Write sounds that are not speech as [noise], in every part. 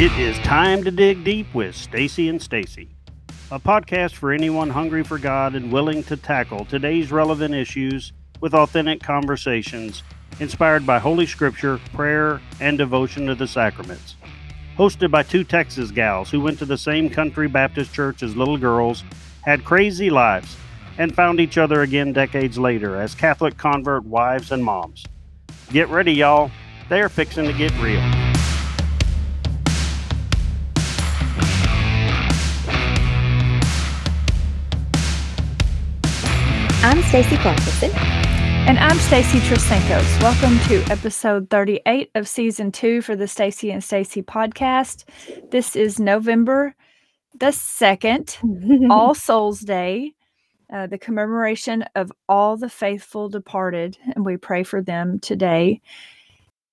It is time to dig deep with Stacy and Stacy, a podcast for anyone hungry for God and willing to tackle today's relevant issues with authentic conversations inspired by Holy Scripture, prayer, and devotion to the sacraments. Hosted by two Texas gals who went to the same country Baptist church as little girls, had crazy lives, and found each other again decades later as Catholic convert wives and moms. Get ready, y'all. They're fixing to get real. I'm Stacy Parkinson. And I'm Stacy Trasancos. Welcome to episode 38 of season two for the Stacy and Stacy podcast. This is November the 2nd, [laughs] All Souls Day, uh, the commemoration of all the faithful departed, and we pray for them today.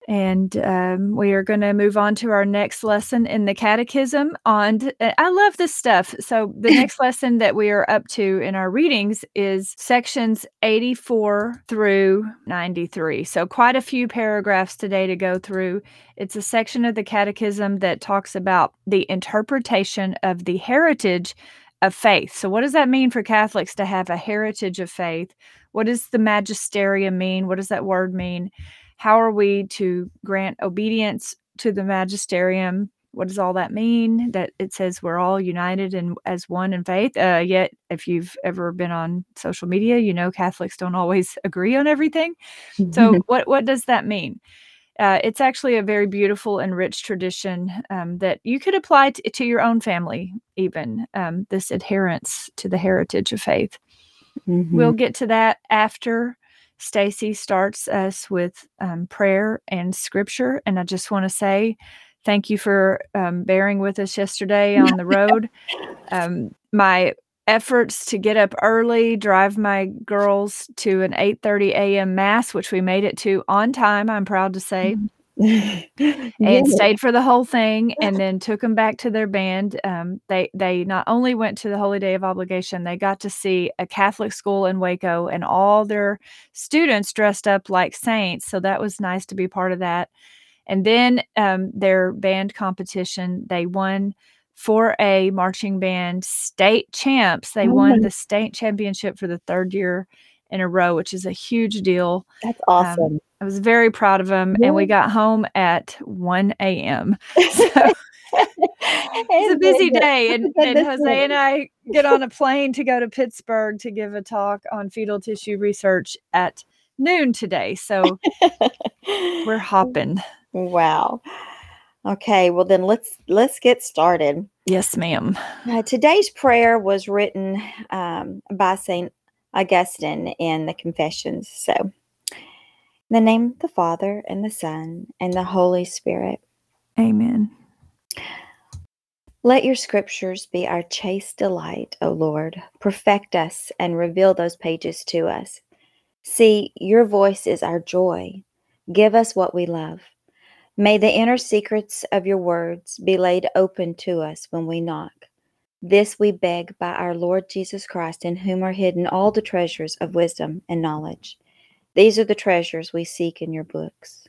And um, we are going to move on to our next lesson in the catechism on. Uh, I love this stuff. So, the [laughs] next lesson that we are up to in our readings is sections 84 through 93. So, quite a few paragraphs today to go through. It's a section of the catechism that talks about the interpretation of the heritage of faith. So, what does that mean for Catholics to have a heritage of faith? What does the magisterium mean? What does that word mean? How are we to grant obedience to the magisterium? What does all that mean? That it says we're all united and as one in faith uh, yet if you've ever been on social media you know catholics don't always [laughs] agree on everything. So [laughs] what what does that mean? Uh, it's actually a very beautiful and rich tradition um, that you could apply t- to your own family even um, this adherence to the heritage of faith. Mm-hmm. we'll get to that after Stacy starts us with um, prayer and scripture. And I just want to say thank you for um, bearing with us yesterday on the [laughs] road. Um, my efforts to get up early, drive my girls to an 8:30 a.m. mass, which we made it to on time. I'm proud to say. Mm-hmm. [laughs] and stayed for the whole thing and then took them back to their band um, they they not only went to the holy day of obligation they got to see a catholic school in waco and all their students dressed up like saints so that was nice to be part of that. And then um, their band competition they won for a marching band state champs. They oh. won the state championship for the third year in a row which is a huge deal that's awesome um, I was very proud of him, yeah. and we got home at 1 a.m. [laughs] [laughs] So it's a busy day, and, [laughs] and Jose and I get on a plane to go to Pittsburgh to give a talk on fetal tissue research at noon today. So we're hopping. Wow. Okay, well then let's let's get started. Yes, ma'am. Uh, today's prayer was written um, by Saint Augustine in the Confessions. So in the name of the Father, and the Son, and the Holy Spirit. Amen. Let your scriptures be our chaste delight, O Lord. Perfect us and reveal those pages to us. See, your voice is our joy. Give us what we love. May the inner secrets of your words be laid open to us when we knock. This we beg by our Lord Jesus Christ, in whom are hidden all the treasures of wisdom and knowledge. These are the treasures we seek in your books.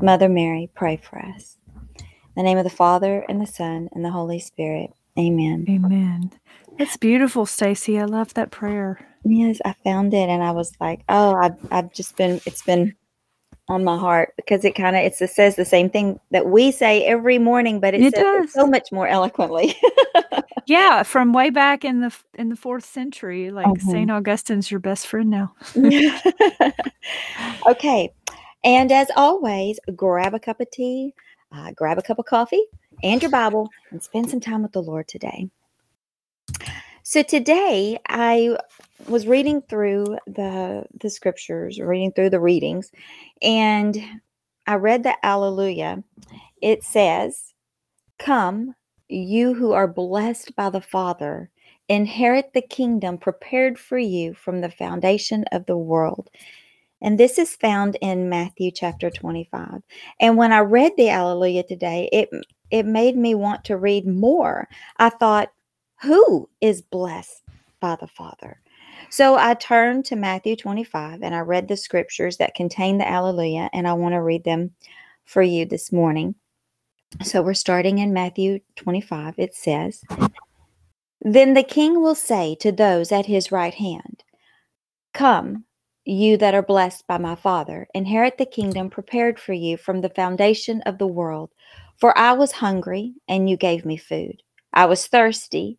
Mother Mary, pray for us. In the name of the Father, and the Son, and the Holy Spirit. Amen. Amen. That's beautiful, Stacy. I love that prayer. Yes, I found it and I was like, oh, I've, I've just been, it's been on my heart because it kind of it says the same thing that we say every morning, but it, it says it so much more eloquently. [laughs] yeah, from way back in the in the fourth century, like uh-huh. Saint Augustine's your best friend now. [laughs] okay, and as always, grab a cup of tea, uh, grab a cup of coffee, and your Bible, and spend some time with the Lord today. So today I was reading through the the scriptures, reading through the readings, and I read the Alleluia. It says, "Come, you who are blessed by the Father, inherit the kingdom prepared for you from the foundation of the world." And this is found in Matthew chapter 25. And when I read the Alleluia today, it it made me want to read more. I thought, who is blessed by the Father? So I turned to Matthew 25 and I read the scriptures that contain the Alleluia, and I want to read them for you this morning. So we're starting in Matthew 25. It says, Then the king will say to those at his right hand, Come, you that are blessed by my Father, inherit the kingdom prepared for you from the foundation of the world. For I was hungry, and you gave me food. I was thirsty,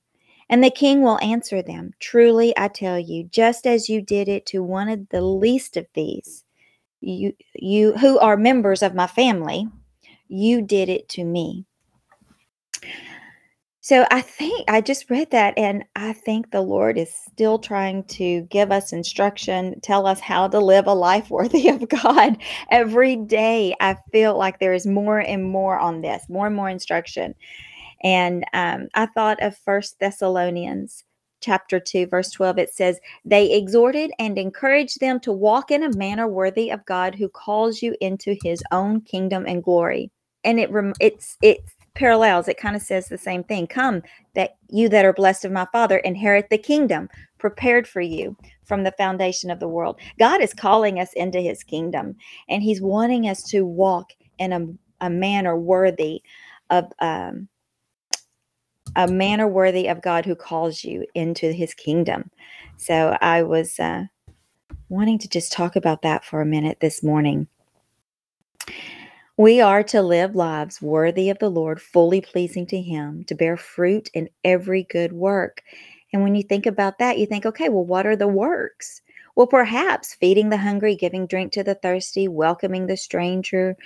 And the king will answer them Truly I tell you, just as you did it to one of the least of these, you, you who are members of my family, you did it to me. So I think I just read that and I think the Lord is still trying to give us instruction, tell us how to live a life worthy [laughs] of God. Every day I feel like there is more and more on this, more and more instruction. And um, I thought of First Thessalonians chapter 2 verse 12 it says they exhorted and encouraged them to walk in a manner worthy of God who calls you into his own kingdom and glory and it rem- it's it's parallels. It kind of says the same thing. Come, that you that are blessed of my Father inherit the kingdom prepared for you from the foundation of the world. God is calling us into his kingdom, and he's wanting us to walk in a, a manner worthy of. Um, a manner worthy of God who calls you into his kingdom. So I was uh, wanting to just talk about that for a minute this morning. We are to live lives worthy of the Lord, fully pleasing to Him, to bear fruit in every good work. And when you think about that, you think, okay, well, what are the works? Well, perhaps feeding the hungry, giving drink to the thirsty, welcoming the stranger,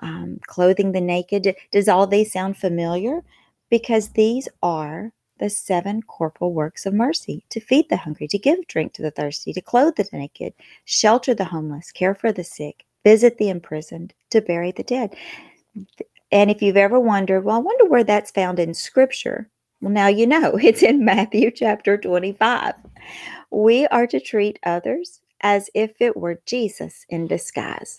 um, clothing the naked. Does all these sound familiar? Because these are the seven corporal works of mercy to feed the hungry, to give drink to the thirsty, to clothe the naked, shelter the homeless, care for the sick, visit the imprisoned, to bury the dead. And if you've ever wondered, well, I wonder where that's found in scripture. Well, now you know [laughs] it's in Matthew chapter 25. We are to treat others as if it were Jesus in disguise.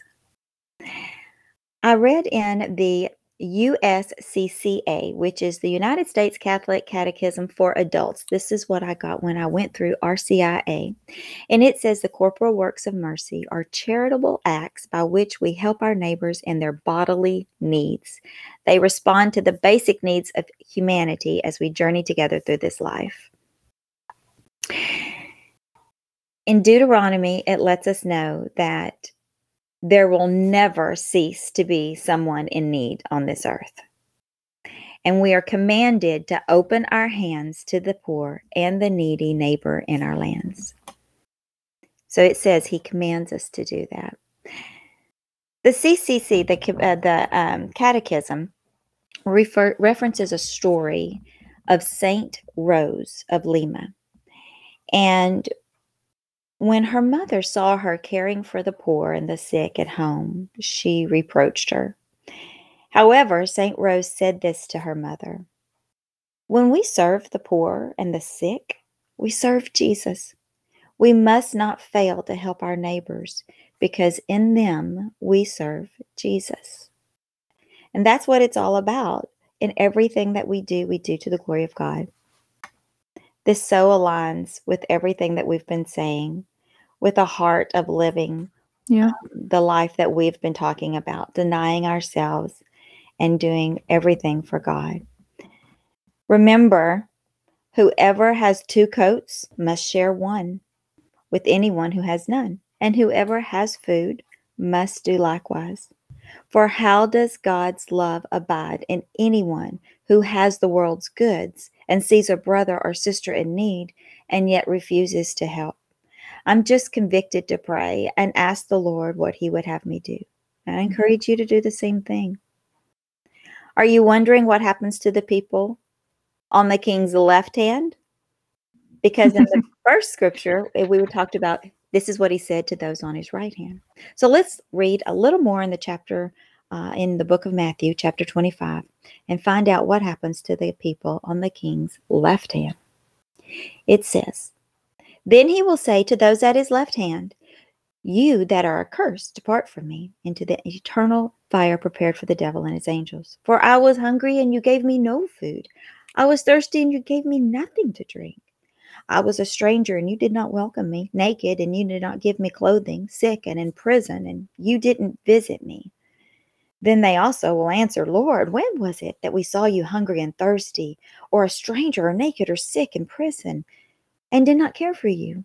I read in the USCCA, which is the United States Catholic Catechism for Adults. This is what I got when I went through RCIA. And it says the corporal works of mercy are charitable acts by which we help our neighbors in their bodily needs. They respond to the basic needs of humanity as we journey together through this life. In Deuteronomy, it lets us know that there will never cease to be someone in need on this earth. And we are commanded to open our hands to the poor and the needy neighbor in our lands. So it says he commands us to do that. The CCC, the, uh, the um, Catechism, refer, references a story of Saint Rose of Lima. And when her mother saw her caring for the poor and the sick at home, she reproached her. However, St. Rose said this to her mother When we serve the poor and the sick, we serve Jesus. We must not fail to help our neighbors because in them we serve Jesus. And that's what it's all about. In everything that we do, we do to the glory of God. This so aligns with everything that we've been saying with a heart of living yeah. Um, the life that we've been talking about, denying ourselves and doing everything for God. Remember, whoever has two coats must share one with anyone who has none, and whoever has food must do likewise. For how does God's love abide in anyone who has the world's goods and sees a brother or sister in need and yet refuses to help? I'm just convicted to pray and ask the Lord what He would have me do. I mm-hmm. encourage you to do the same thing. Are you wondering what happens to the people on the king's left hand? Because in the [laughs] first scripture, eh, we talked about this is what he said to those on his right hand. So let's read a little more in the chapter uh, in the book of Matthew, chapter 25, and find out what happens to the people on the king's left hand. It says, Then he will say to those at his left hand, You that are accursed, depart from me into the eternal fire prepared for the devil and his angels. For I was hungry, and you gave me no food. I was thirsty, and you gave me nothing to drink. I was a stranger, and you did not welcome me, naked, and you did not give me clothing, sick and in prison, and you didn't visit me. Then they also will answer, Lord, when was it that we saw you hungry and thirsty, or a stranger, or naked, or sick in prison, and did not care for you?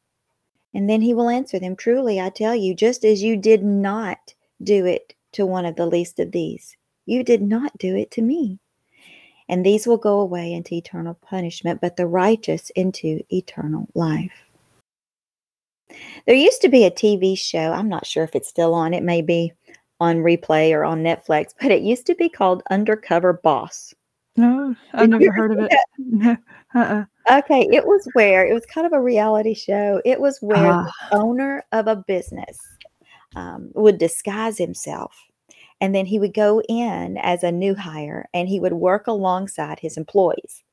And then he will answer them, Truly, I tell you, just as you did not do it to one of the least of these, you did not do it to me. And these will go away into eternal punishment, but the righteous into eternal life. There used to be a TV show. I'm not sure if it's still on. It may be on replay or on Netflix, but it used to be called Undercover Boss. No, I've Did never heard of it. No. [laughs] Uh-uh. Okay, it was where it was kind of a reality show. It was where Ah. the owner of a business um, would disguise himself, and then he would go in as a new hire, and he would work alongside his employees,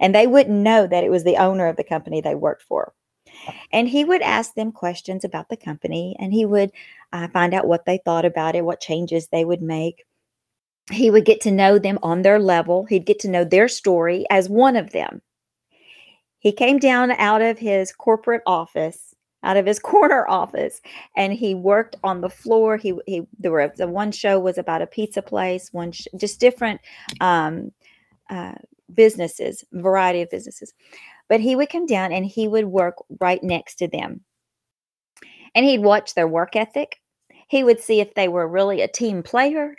and they wouldn't know that it was the owner of the company they worked for. And he would ask them questions about the company, and he would uh, find out what they thought about it, what changes they would make. He would get to know them on their level. He'd get to know their story as one of them. He came down out of his corporate office, out of his [laughs] corner office, and he worked on the floor. He he there were the one show was about a pizza place, one sh- just different um, uh, businesses, variety of businesses. But he would come down and he would work right next to them, and he'd watch their work ethic. He would see if they were really a team player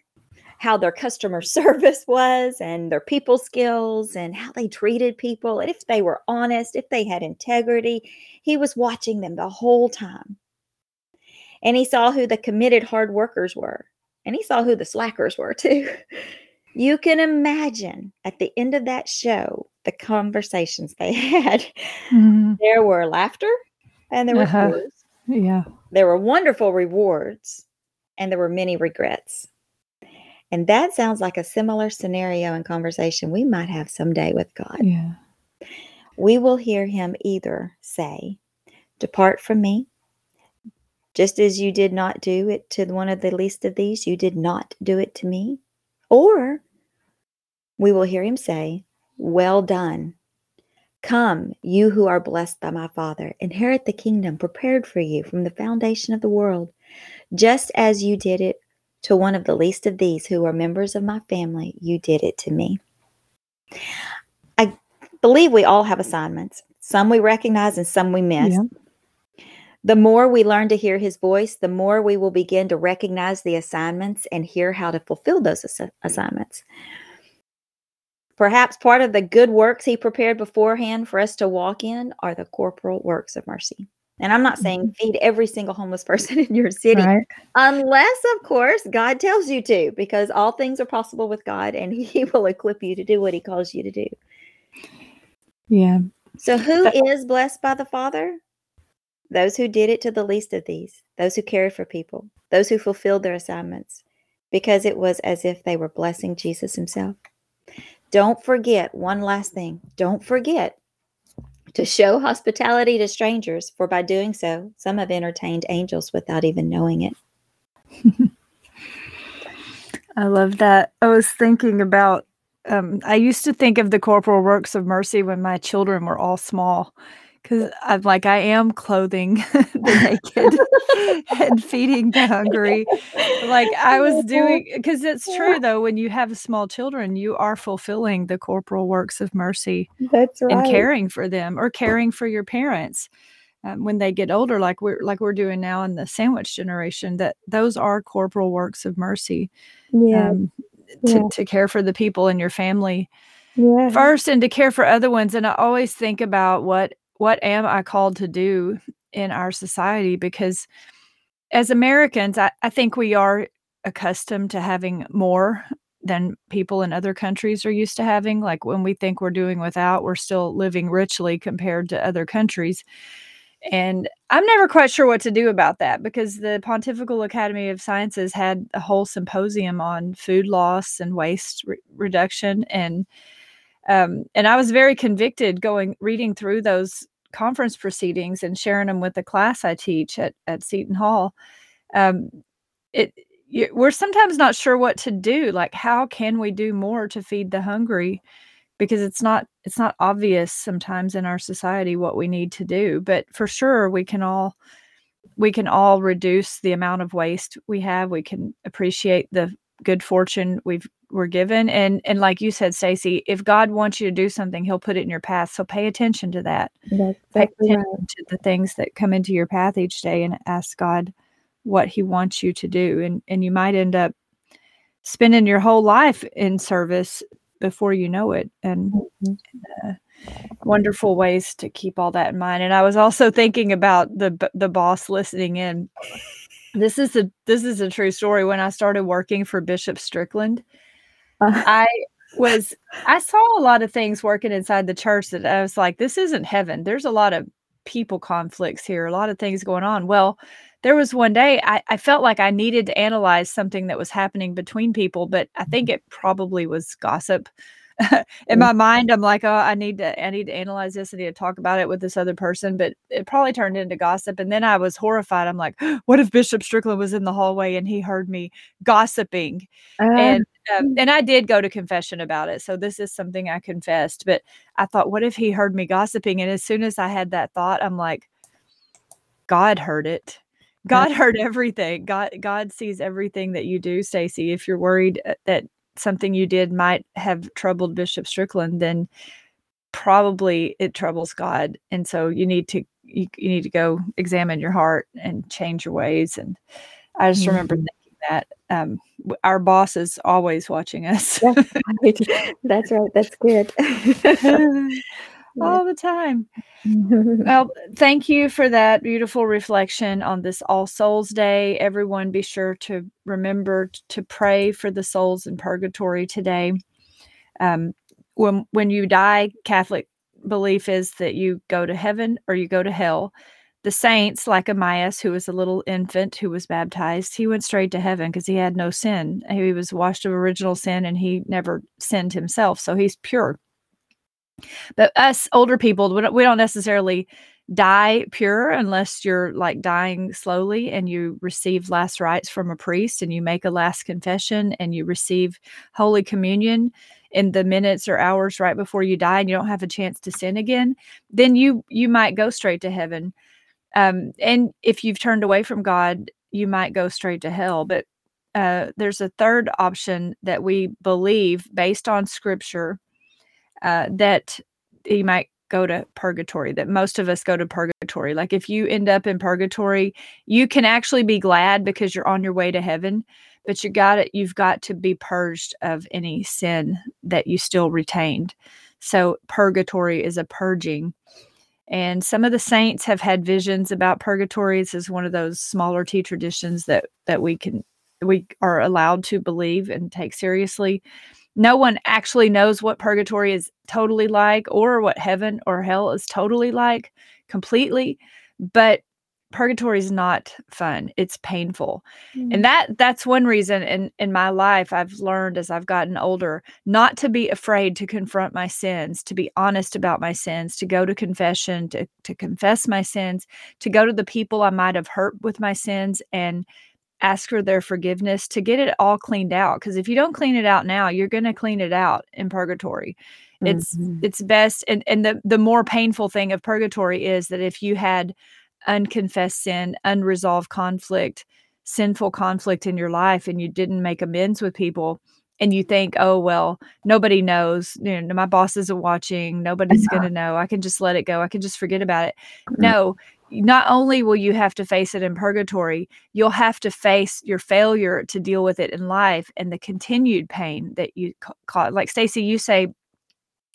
how their customer [laughs] service was and their people skills and how they treated people and if they were honest if they had integrity he was watching them the whole time and he saw who the committed hard workers were and he saw who the slackers were [laughs] too you can imagine at the end of that show the conversations they [laughs] had Mhm. there were laughter and there were Uh-huh. tears Yeah. there were wonderful rewards and there were many regrets. And that sounds like a similar scenario and conversation we might have someday with God. Yeah. We will hear him either say, Depart from me, just as you did not do it to one of the least of these, you did not do it to me. Or we will hear him say, Well done. Come, you who are blessed by my Father, inherit the kingdom prepared for you from the foundation of the world. Just as you did it to one of the least of these who are members of my family, you did it to me. I believe we all have assignments. Some we recognize and some we miss. Yeah. The more we learn to hear his voice, the more we will begin to recognize the assignments and hear how to fulfill those assi- assignments. Perhaps part of the good works he prepared beforehand for us to walk in are the corporal works of mercy. And I'm not saying mm-hmm. feed every single homeless [laughs] person in your city, Right. unless, of course, God tells you to, because all things are possible with God and [laughs] he will equip you to do what he calls you to do. Yeah. So, who That- is blessed by the Father? Those who did it to the least of these, those who cared for people, those who fulfilled their assignments, because it was as if they were blessing Jesus himself. Don't forget one last thing. Don't forget to show hospitality to strangers, for by doing so, some have entertained angels without even knowing it. [laughs] I love that. I was thinking about um, I used to think of the corporal works of mercy when my children were all small because I'm like, I am clothing [laughs] the naked [laughs] and feeding the hungry. Like I was doing, because it's true though, when you have small children, you are fulfilling the corporal works of mercy That's right. and caring for them or caring for your parents. Um, when they get older, like we're like we're doing now in the sandwich generation, that those are corporal works of mercy Yeah. um, to, yeah. to care for the people in your family yeah. first and to care for other ones and i always think about what what am i called to do in our society? Because as americans i, I think we are accustomed to having more than people in other countries are used to having. Like when we think we're doing without we're still living richly compared to other countries. And I'm never quite sure what to do about that because the Pontifical Academy of Sciences had a whole symposium on food loss and waste re- reduction. And um, and I was very convicted going reading through those conference proceedings and sharing them with the class I teach at, at Seton Hall. Um, it you, we're sometimes not sure what to do. Like, how can we do more to feed the hungry? Because it's not it's not obvious sometimes in our society what we need to do. But for sure, we can all we can all reduce the amount of waste we have. We can appreciate the good fortune we've we're given. And and like you said Stacy if God wants you to do something he'll put it in your path. So pay attention to that. That's pay attention right. to the things that come into your path each day and ask God what he wants you to do. And and you might end up spending your whole life in service before you know it. And Mhm. uh, wonderful ways to keep all that in mind. And I was also thinking about the the boss listening in this is a this is a true story when I started working for Bishop Strickland Uh, I was I saw a lot of things working inside the church that I was like, this isn't heaven. There's a lot of people conflicts here, a lot of things going on. Well, there was one day I, I felt like I needed to analyze something that was happening between people, but I think it probably was gossip. [laughs] In my mind, I'm like, oh, I need to I need to analyze this. I need to talk about it with this other person. But it probably turned into gossip. And then I was horrified. I'm like, [gasps] what if Bishop Strickland was in the hallway and he heard me gossiping? uh, and um, and I did go to confession about it. So this is something I confessed. But I thought, what if he heard me gossiping? And as soon as I had that thought, I'm like, God heard it. God [laughs] heard everything. God God sees everything that you do, Stacy. If you're worried uh, that something you did might have troubled Bishop Strickland, then probably it troubles God. And so you need to you, you need to go examine your heart and change your ways. And I just remember Mhm. thinking that um, our boss is always watching us That's right. [laughs] That's right. That's good. [laughs] [laughs] all the time. Well, thank you for that beautiful reflection on this All Souls Day. Everyone, be sure to remember to pray for the souls in purgatory today. Um, when when you die, Catholic belief is that you go to heaven or you go to hell. The saints, like Amias, who was a little infant who was baptized, he went straight to heaven because he had no sin. He was washed of original sin and he never sinned himself. So he's pure. But us older people, we don't, we don't necessarily die pure unless you're like dying slowly and you receive last rites from a priest and you make a last confession and you receive Holy Communion in the minutes or hours right before you die and you don't have a chance to sin again, then you you might go straight to heaven. Um, and if you've turned away from God, you might go straight to hell. But uh, there's a third option that we believe based on Scripture uh, that you might go to purgatory that most of us go to purgatory. Like if you end up in purgatory you can actually be glad because you're on your way to heaven but you got it you've got to be purged of any sin that you still retained. So purgatory is a purging. And some of the saints have had visions about purgatory this is one of those smaller t traditions that that we can we are allowed to believe and take seriously no one actually knows what purgatory is totally like or what heaven or hell is totally like completely but purgatory is not fun. It's painful. And mm. that that's one reason in in my life i've learned as i've gotten older not to be afraid to confront my sins to be honest about my sins to go to confession to to confess my sins to go to the people i might have hurt with my sins and ask for their forgiveness to get it all cleaned out because if you don't clean it out now you're going to clean it out in purgatory it's Mhm. it's best and and the the more painful thing of purgatory is that if you had unconfessed sin unresolved conflict sinful conflict in your life and you didn't make amends with people and you think oh well nobody knows you know my boss isn't watching nobody's going to know i can just let it go i can just forget about it Mm. no not only will you have to face it in purgatory you'll have to face your failure to deal with it in life and the continued pain that you ca- caught like stacy you say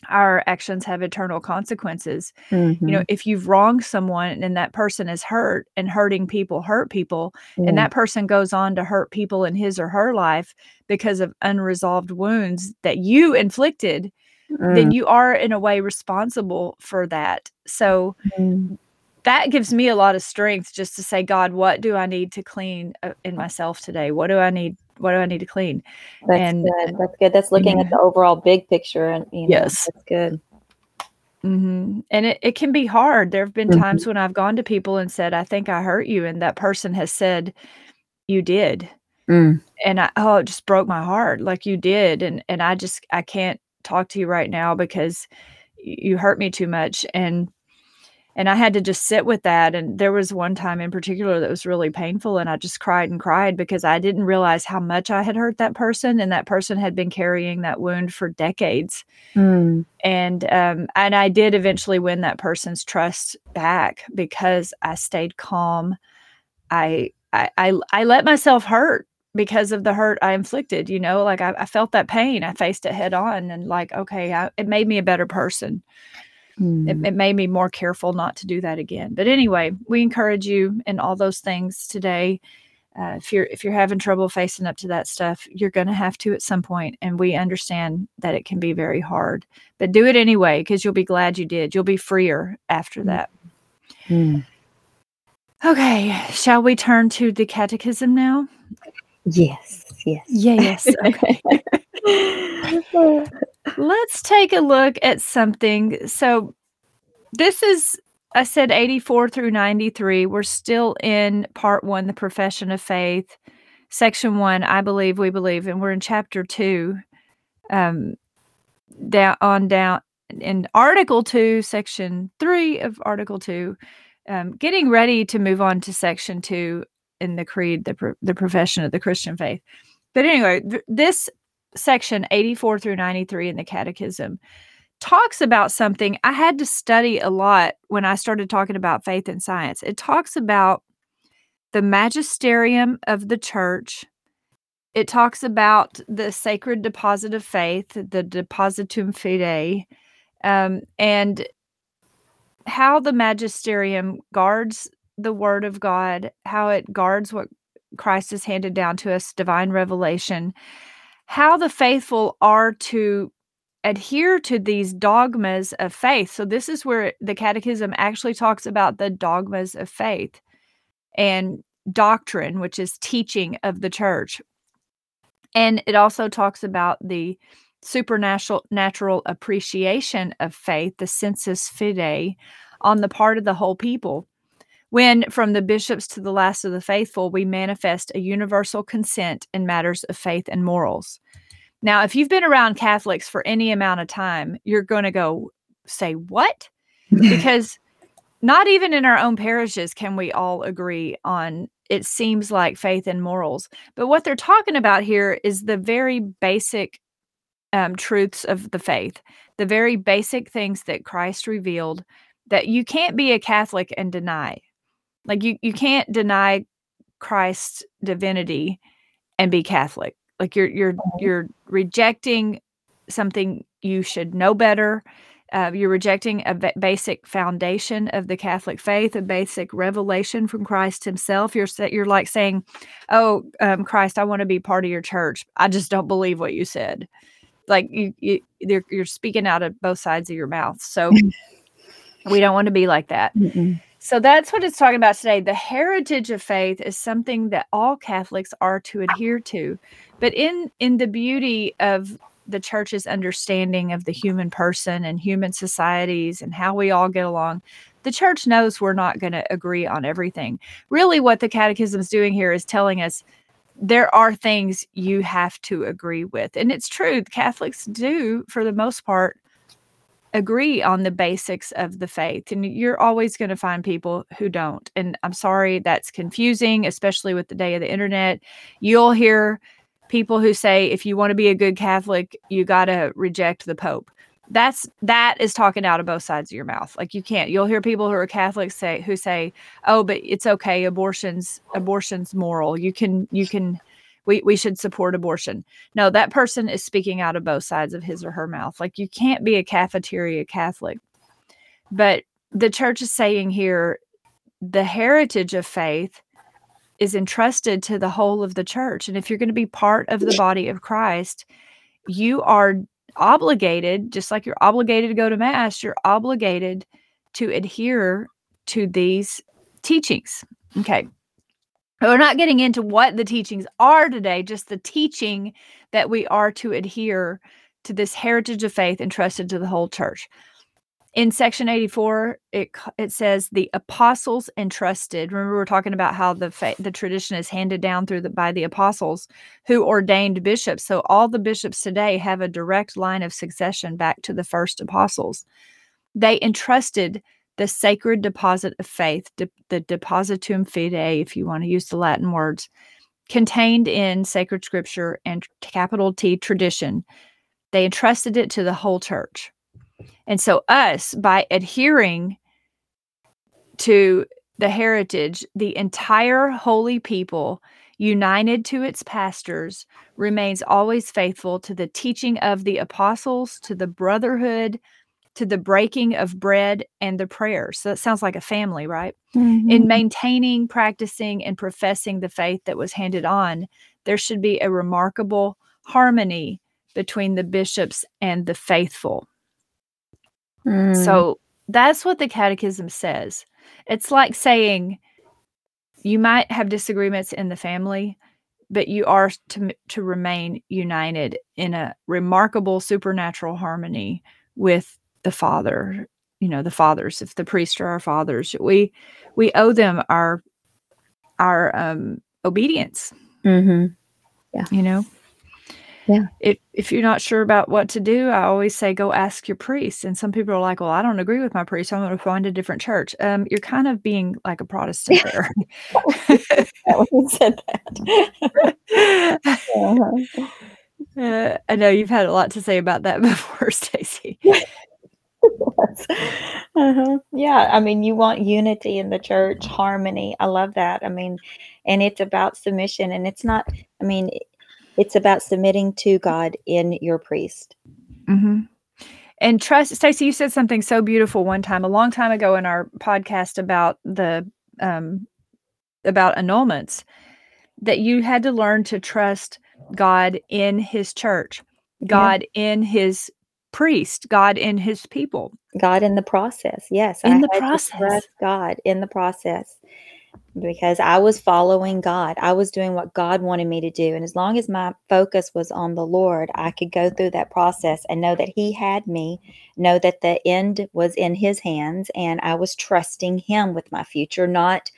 our actions have eternal consequences you know Mhm. if you've wronged someone and that person is hurt and hurting people hurt people Yeah. and that person goes on to hurt people in his or her life because of unresolved wounds that you inflicted then Mm. you are in a way responsible for that so Mm. That gives me a lot of strength just to say, God, what do I need to clean uh, in myself today? What do I need? What do I need to clean? That's And- good. That's good. That's looking at the overall big picture, and you know, Yes. that's good. hmm And it, it can be hard. There have been Mhm. times when I've gone to people and said, I think I hurt you. And that person has said, You did. Mm. And I, oh, it just broke my heart. Like you did. And, and I just, I can't talk to you right now because you hurt me too much. And, and I had to just sit with that. And there was one time in particular that was really painful. And I just cried and cried because I didn't realize how much I had hurt that person. And that person had been carrying that wound for decades Mm. and um and I did eventually win that person's trust back because I stayed calm. I I I, I let myself hurt because of the hurt I inflicted. You know, like I, I felt that pain. I faced it head on, and like okay, I, it made me a better person. It, Mm. it made me more careful not to do that again. But anyway, we encourage you in all those things today. Uh, if you're if you're having trouble facing up to that stuff, you're going to have to at some point, and we understand that it can be very hard. But do it anyway because you'll be glad you did. You'll be freer after Mm. that. Mm. Okay, shall we turn to the catechism now? Yes. Yes. Yes. Okay. [laughs] [laughs] Let's take a look at something. So, this is, I said 84 through 93. We're still in part one, the profession of faith, section one, I believe, we believe, and we're in chapter two, um, down on down in article two, section three of article two, um, getting ready to move on to section two in the creed, the, the profession of the Christian faith. But anyway, th- this section 84 through 93 in the catechism talks about something I had to study a lot when I started talking about faith and science. It talks about the magisterium of the church. It talks about the sacred deposit of faith, the depositum fidei, um, and how the magisterium guards the word of God, how it guards what Christ has handed down to us, divine revelation, how the faithful are to adhere to these dogmas of faith. So, this is where the Catechism actually talks about the dogmas of faith and doctrine, which is teaching of the church. And it also talks about the supernatural natural appreciation of faith, the sensus fidei, on the part of the whole people. When, from the bishops to the last of the faithful, we manifest a universal consent in matters of faith and morals. Now, if you've been around Catholics for any amount of time, you're going to go, say, what? [laughs] Because not even in our own parishes can we all agree on it seems like faith and morals. But what they're talking about here is the very basic um, truths of the faith, the very basic things that Christ revealed that you can't be a Catholic and deny. Like you, you can't deny Christ's divinity and be Catholic. Like you're you're you're rejecting something you should know better. Uh, you're rejecting a ba- basic foundation of the Catholic faith, a basic revelation from Christ Himself. You're you're like saying, "Oh, um, Christ, I want to be part of your church. I just don't believe what you said." Like you, you you're, you're speaking out of both sides of your mouth. So [laughs] we don't want to be like that. Mm-mm. So that's what it's talking about today. The heritage of faith is something that all Catholics are to adhere to. But in in the beauty of the church's understanding of the human person and human societies and how we all get along, the church knows we're not going to agree on everything. Really what the catechism is doing here is telling us there are things you have to agree with. And it's true, Catholics do for the most part agree on the basics of the faith and you're always going to find people who don't and i'm sorry that's confusing especially with the day of the internet. You'll hear people who say if you want to be a good catholic you got to reject the pope. That's that is talking out of both sides of your mouth like you can't you'll hear people who are catholics say who say oh but it's okay abortions abortions moral you can you can we, we should support abortion no, that person is speaking out of both sides of his or her mouth. Like you can't be a cafeteria Catholic. But the church is saying here the heritage of faith is entrusted to the whole of the church. And if you're going to be part of the body of Christ, you are obligated, just like you're obligated to go to Mass, you're obligated to adhere to these teachings. Okay. We're not getting into what the teachings are today, just the teaching that we are to adhere to this heritage of faith entrusted to the whole church. In section 84, it it says the apostles entrusted. Remember, we're talking about how the fa- the tradition is handed down through the by the apostles who ordained bishops. So all the bishops today have a direct line of succession back to the first apostles. They entrusted the sacred deposit of faith, de- the depositum fidei, if you want to use the Latin words, contained in sacred scripture and capital T tradition. They entrusted it to the whole church. And so, us, by adhering to the heritage, the entire holy people, united to its pastors, remains always faithful to the teaching of the apostles, to the brotherhood, to the breaking of bread and the prayers. So that sounds like a family, right? Mm-hmm. In maintaining, practicing, and professing the faith that was handed on, there should be a remarkable harmony between the bishops and the faithful. Mm. So that's what the catechism says. It's like saying you might have disagreements in the family, but you are to, to remain united in a remarkable supernatural harmony with the father you know the fathers if the priests are our fathers we we owe them our our um obedience. Mm-hmm. yeah. You know? Yeah. If if you're not sure about what to do i always say go ask your priest. And some people are like well i don't agree with my priest. So i'm going to find a different church. Um you're kind of being like a protestant [laughs] there. Said that. [laughs] Uh-huh. uh, i know you've had a lot to say about that [laughs] before stacy [laughs] uh-huh. Yeah, I mean, you want unity in the church, harmony. I love that. I mean, and it's about submission, and it's not. I mean, it's about submitting to God in your priest. Mm-hmm. And trust, Stacy. You said something so beautiful one time, a long time ago in our podcast about the um, about annulments, that you had to learn to trust God in His church, God yeah. in His priest, God in his people. God in the process. Yes. In I the process. God in the process. Because I was following God. I was doing what God wanted me to do. And as long as my focus was on the Lord, I could go through that process and know that He had me, know that the end was in His hands, and I was trusting Him with my future, not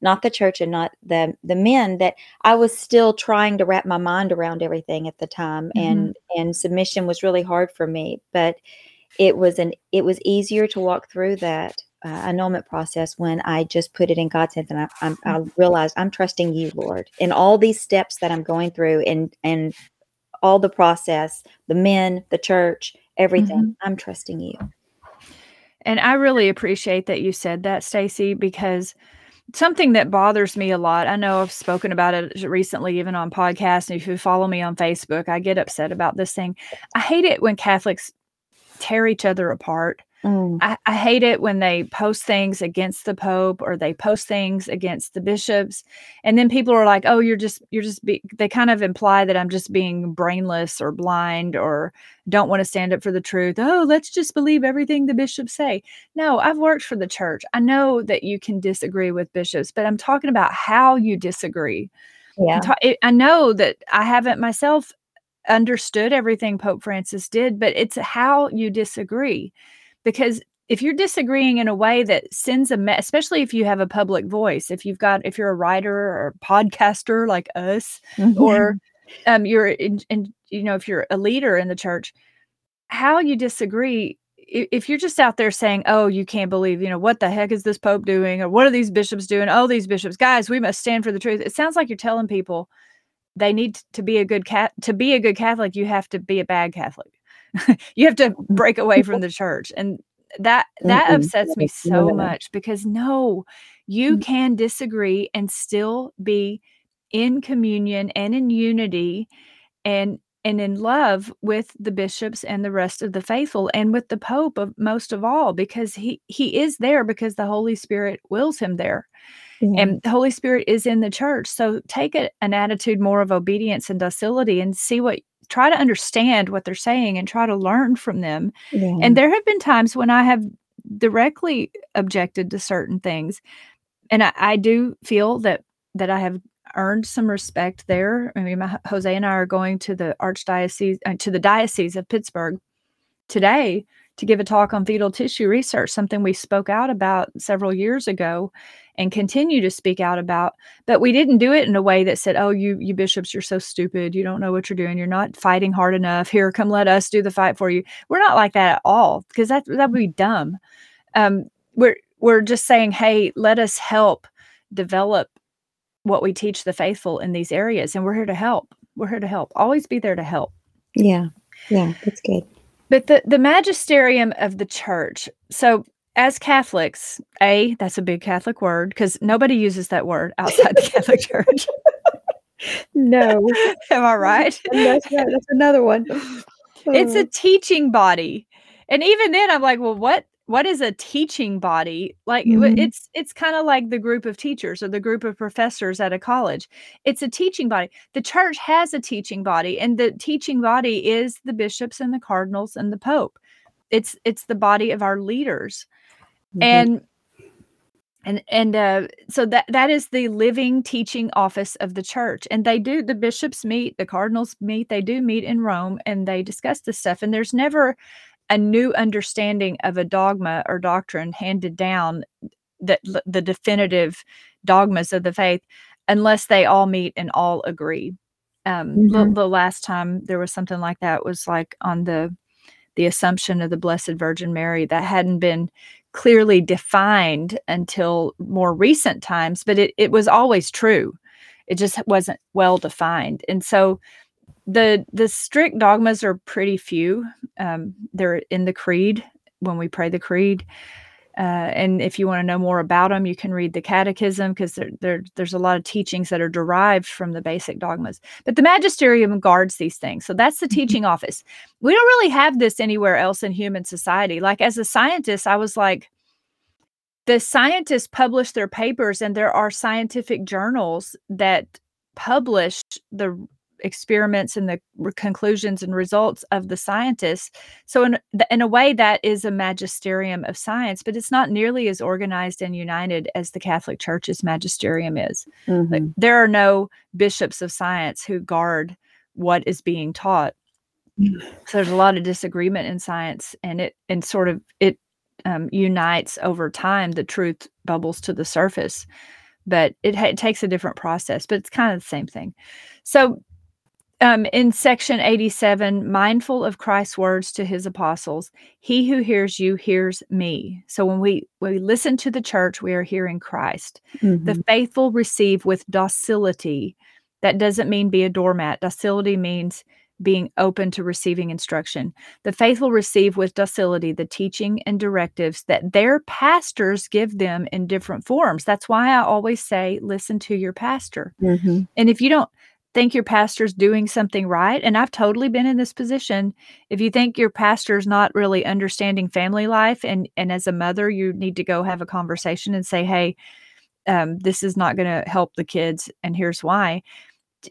not the church and not the the men that I was still trying to wrap my mind around everything at the time mm-hmm. and and submission was really hard for me but it was an it was easier to walk through that uh, annulment process when I just put it in God's hands and I, I, I mm-hmm. realized I'm trusting you Lord in all these steps that I'm going through and and all the process the men the church everything mm-hmm. I'm trusting you and I really appreciate that you said that Stacy because something that bothers me a lot. I know I've spoken about it recently, even on podcasts. And if you follow me on Facebook, I get upset about this thing. I hate it when Catholics tear each other apart. Mm. I, I, hate it when they post things against the Pope or they post things against the bishops, and then people are like, "Oh, you're just you're just be." They kind of imply that I'm just being brainless or blind or don't want to stand up for the truth. Oh, let's just believe everything the bishops say. No, I've worked for the church. I know that you can disagree with bishops, but I'm talking about how you disagree. Yeah, ta- I know that I haven't myself understood everything Pope Francis did, but it's how you disagree because if you're disagreeing in a way that sends a me- especially if you have a public voice if you've got if you're a writer or a podcaster like us mm-hmm. or um you're in, in you know if you're a leader in the church how you disagree if you're just out there saying oh you can't believe you know what the heck is this pope doing? Or what are these bishops doing? Oh these bishops guys we must stand for the truth. It sounds like you're telling people they need to be a good cat to be a good catholic you have to be a bad catholic [laughs] you have to break away from [laughs] the church and that that mm-hmm. upsets me so much because no you mm-hmm. can disagree and still be in communion and in unity and and in love with the bishops and the rest of the faithful and with the pope of most of all because he he is there because the holy spirit wills him there mm-hmm. and the holy spirit is in the church so take a, an attitude more of obedience and docility and see what try to understand what they're saying and try to learn from them. Yeah. And there have been times when I have directly objected to certain things. And I, I do feel that that I have earned some respect there. I mean, my, Jose and I are going to the archdiocese uh, to the diocese of Pittsburgh today to give a talk on fetal tissue research, something we spoke out about several years ago and continue to speak out about. But we didn't do it in a way that said, "Oh, you you bishops, you're so stupid. You don't know what you're doing. You're not fighting hard enough. Here, come let us do the fight for you." We're not like that at all because that that would be dumb. Um, we're we're just saying, "Hey, let us help develop what we teach the faithful in these areas, and we're here to help. We're here to help. Always be there to help." Yeah, yeah, that's good. But the, the magisterium of the church. So, as Catholics, A, that's a big Catholic word because nobody uses that word outside the Catholic Church. [laughs] No, [laughs] Am I right? [laughs] that's right. That's another one. It's a oh. teaching body. And even then, I'm like, well, what? What is a teaching body? Like Mhm. it's it's kind of like the group of teachers or the group of professors at a college. It's a teaching body. The church has a teaching body, and the teaching body is the bishops and the cardinals and the pope. It's it's the body of our leaders. Mhm. and and and uh so that that is the living teaching office of the church and they do the bishops meet the cardinals meet they do meet in rome and they discuss this stuff and there's never a new understanding of a dogma or doctrine handed down that the definitive dogmas of the faith unless they all meet and all agree. Um the, Mhm. the last time there was something like that was like on the the assumption of the blessed virgin mary that hadn't been clearly defined until more recent times but it, it was always true. It just wasn't well defined. And so the the strict dogmas are pretty few um, they're in the creed when we pray the creed uh, and if you want to know more about them you can read the catechism because there, there, there's a lot of teachings that are derived from the basic dogmas. But the magisterium guards these things so that's the Mhm. teaching office. We don't really have this anywhere else in human society. Like as a scientist i was like the scientists publish their papers and there are scientific journals that publish the experiments and the conclusions and results of the scientists. So in, in a way that is a magisterium of science but it's not nearly as organized and united as the catholic church's magisterium is. Like, Mhm. there are no bishops of science who guard what is being taught. [sighs] So there's a lot of disagreement in science and it and sort of it um, unites over time the truth bubbles to the surface. But it, ha- it takes a different process but it's kind of the same thing. So um, in section 87 mindful of christ's words to his apostles he who hears you hears me so when we when we listen to the church we are hearing christ Mhm. the faithful receive with docility. That doesn't mean be a doormat. Docility means being open to receiving instruction. The faithful receive with docility the teaching and directives that their pastors give them in different forms. That's why I always say, listen to your pastor. Mhm. And if you don't think your pastor's doing something right, and I've totally been in this position, if you think your pastor's not really understanding family life, and and as a mother, you need to go have a conversation and say, hey, um, this is not going to help the kids, and here's why.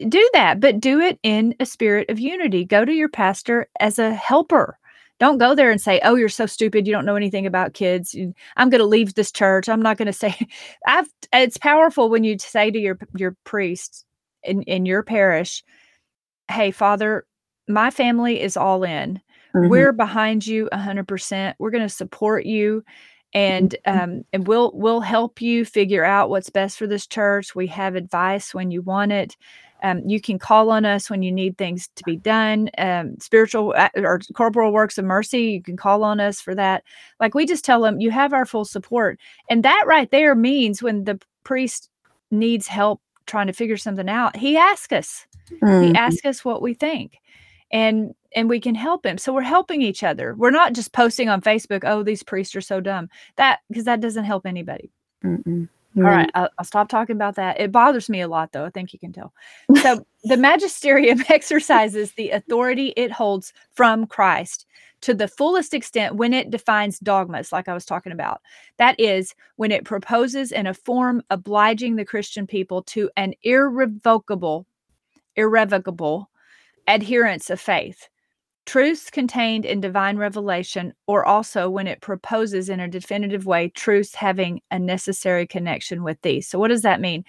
Do that, but do it in a spirit of unity. Go to your pastor as a helper. Don't go there and say, "Oh, you're so stupid. You don't know anything about kids. I'm going to leave this church. I'm not going to say." [laughs] I've. It's powerful when you say to your your priest in in your parish, "Hey, Father, my family is all in. Mhm. We're behind you 100%. We're going to support you and um and we'll we'll help you figure out what's best for this church. We have advice when you want it. Um, you can call on us when you need things to be done. Um, spiritual uh, or corporal works of mercy, you can call on us for that. Like we just tell them, you have our full support, and that right there means when the priest needs help trying to figure something out, he asks us he Mhm. asks us what we think and and we can help him so we're helping each other we're not just posting on facebook oh these priests are so dumb that because that doesn't help anybody Mm-mm. All right I'll, I'll stop talking about that. It bothers me a lot though. I think you can tell so [laughs] the magisterium [laughs] exercises the authority it holds from christ to the fullest extent when it defines dogmas like i was talking about. That is when it proposes in a form obliging the christian people to an irrevocable irrevocable adherence of faith truths contained in divine revelation, or also when it proposes in a definitive way truths having a necessary connection with these. So, what does that mean?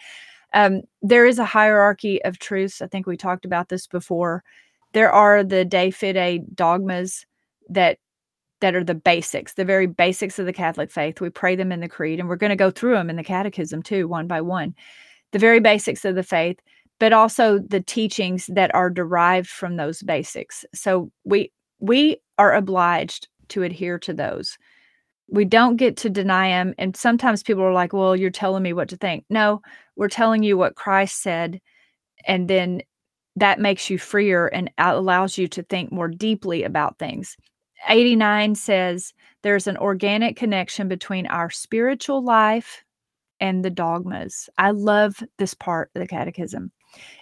Um, there is a hierarchy of truths. I think we talked about this before. There are the de fide dogmas that that are the basics, the very basics of the Catholic faith. We pray them in the creed, and we're going to go through them in the catechism too, one by one. The very basics of the faith, but also the teachings that are derived from those basics. So we we are obliged to adhere to those. We don't get to deny them. And sometimes people are like, well, you're telling me what to think. No, we're telling you what Christ said. And then that makes you freer and allows you to think more deeply about things. 89 says there's an organic connection between our spiritual life and the dogmas. I love this part of the catechism.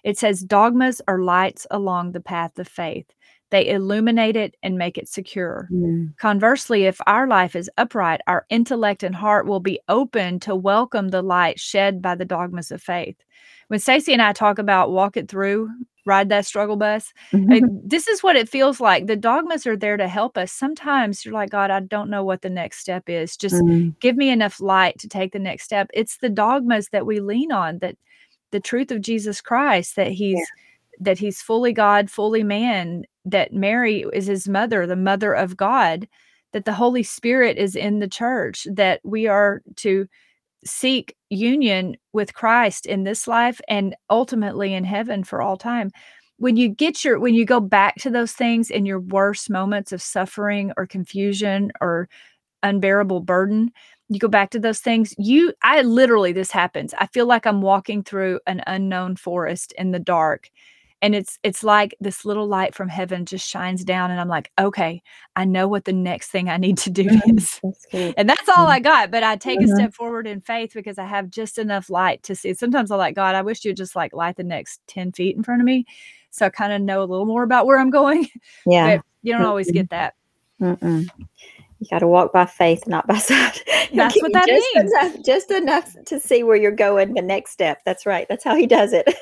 It says dogmas are lights along the path of faith. They illuminate it and make it secure. Mm. Conversely, if our life is upright, our intellect and heart will be open to welcome the light shed by the dogmas of faith. When Stacy and I talk about walk it through, ride that struggle bus, I- this is what it feels like. The dogmas are there to help us. Sometimes you're like, God, I don't know what the next step is. Just Mm. give me enough light to take the next step. It's the dogmas that we lean on that the truth of Jesus Christ that he's that he's fully God, fully man, that Mary is his mother, the mother of God, that the Holy Spirit is in the church, that we are to seek union with Christ in this life and ultimately in heaven for all time. When you get your when you go back to those things in your worst moments of suffering or confusion or unbearable burden, you go back to those things you i literally this happens i feel like i'm walking through an unknown forest in the dark and it's it's like this little light from heaven just shines down and i'm like okay i know what the next thing i need to do Mhm. is That's and that's all i got but i take a Mhm. step forward in faith because i have just enough light to see sometimes i'm like god i wish you'd just like light the next 10 feet in front of me so i kind of know a little more about where i'm going [laughs] Yeah. but you don't always Mhm. get that Mm-mm. You got to walk by faith, not by sight. [laughs] That's what that just means. Enough, just enough to see where you're going. The next step. That's right. That's how he does it. [laughs]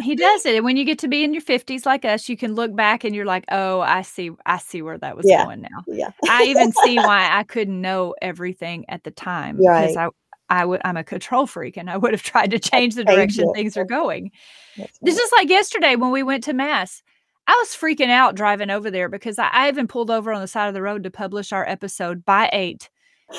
He does it. And when you get to be in your 50s like us, you can look back and you're like, "Oh, I see I see where that was Yeah. going now." yeah. [laughs] I even see why I couldn't know everything at the time because Right. I I would I'm a control freak and I would have tried to change the direction things are going. That's This is like yesterday when we went to mass. I was freaking out driving over there because I, I even pulled over on the side of the road to publish our episode by eight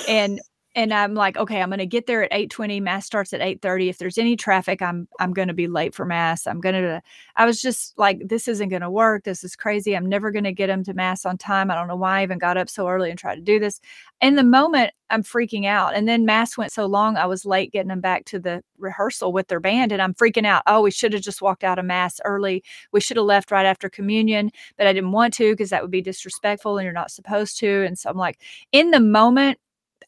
and and I'm like, okay, I'm gonna get there at 8:20. Mass starts at 8:30. If there's any traffic, I'm I'm gonna be late for mass. I'm gonna I was just like, this isn't gonna work. This is crazy. I'm never gonna get him to mass on time. I don't know why I even got up so early and tried to do this. In the moment, I'm freaking out. And then mass went so long, I was late getting them back to the rehearsal with their band, and I'm freaking out. Oh, we should have just walked out of mass early. We should have left right after communion, but I didn't want to because that would be disrespectful and you're not supposed to. And so I'm like, in the moment,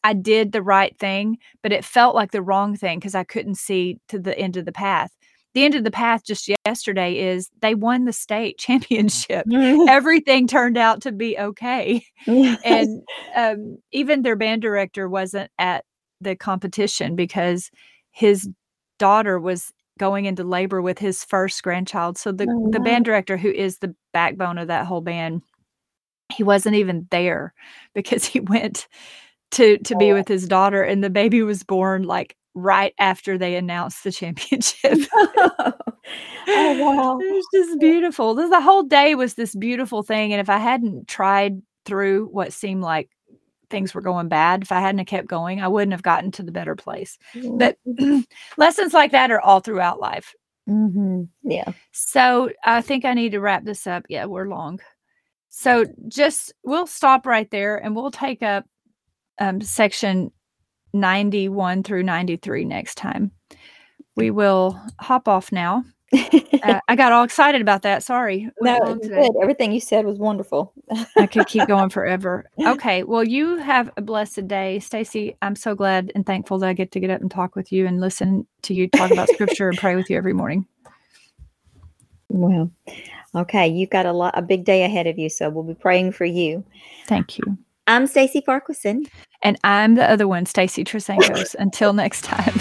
I did the right thing, but it felt like the wrong thing because I couldn't see to the end of the path. The end of the path just yesterday is they won the state [laughs] championship. [laughs] Everything turned out to be okay. And um, even their band director wasn't at the competition because his daughter was going into labor with his first grandchild. So the, Oh, the band director, who is the backbone of that whole band, he wasn't even there because he [laughs] went to to be with his daughter and the baby was born like right after they announced the championship. [laughs] oh wow. It was just beautiful. The the whole day was this beautiful thing, and if I hadn't tried through what seemed like things were going bad, if I hadn't kept going, I wouldn't have gotten to the better place. But [clears throat] lessons like that are all throughout life. Mhm. yeah. So I think I need to wrap this up. Yeah, we're long. So just we'll stop right there and we'll take up um, section 91 through 93 next time. We will hop off now. [laughs] Uh, I got all excited about that. Sorry. no, Went long it's good. Everything you said was wonderful. I could keep [laughs] going forever. Okay. Well, you have a blessed day. Stacy, I'm so glad and thankful that I get to get up and talk with you and listen to you talk about scripture and pray with you every morning. Well, okay, you've got a lot, a big day ahead of you, so we'll be praying for you. Thank you. I'm Stacy Farquharson. And I'm the other one, Stacy Trasancos. [laughs] Until next time.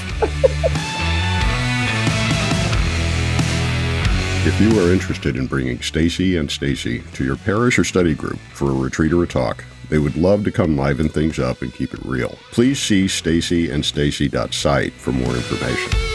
If you are interested in bringing Stacy and Stacy to your parish or study group for a retreat or a talk, they would love to come liven things up and keep it real. Please see stacyandstacy.site for more information.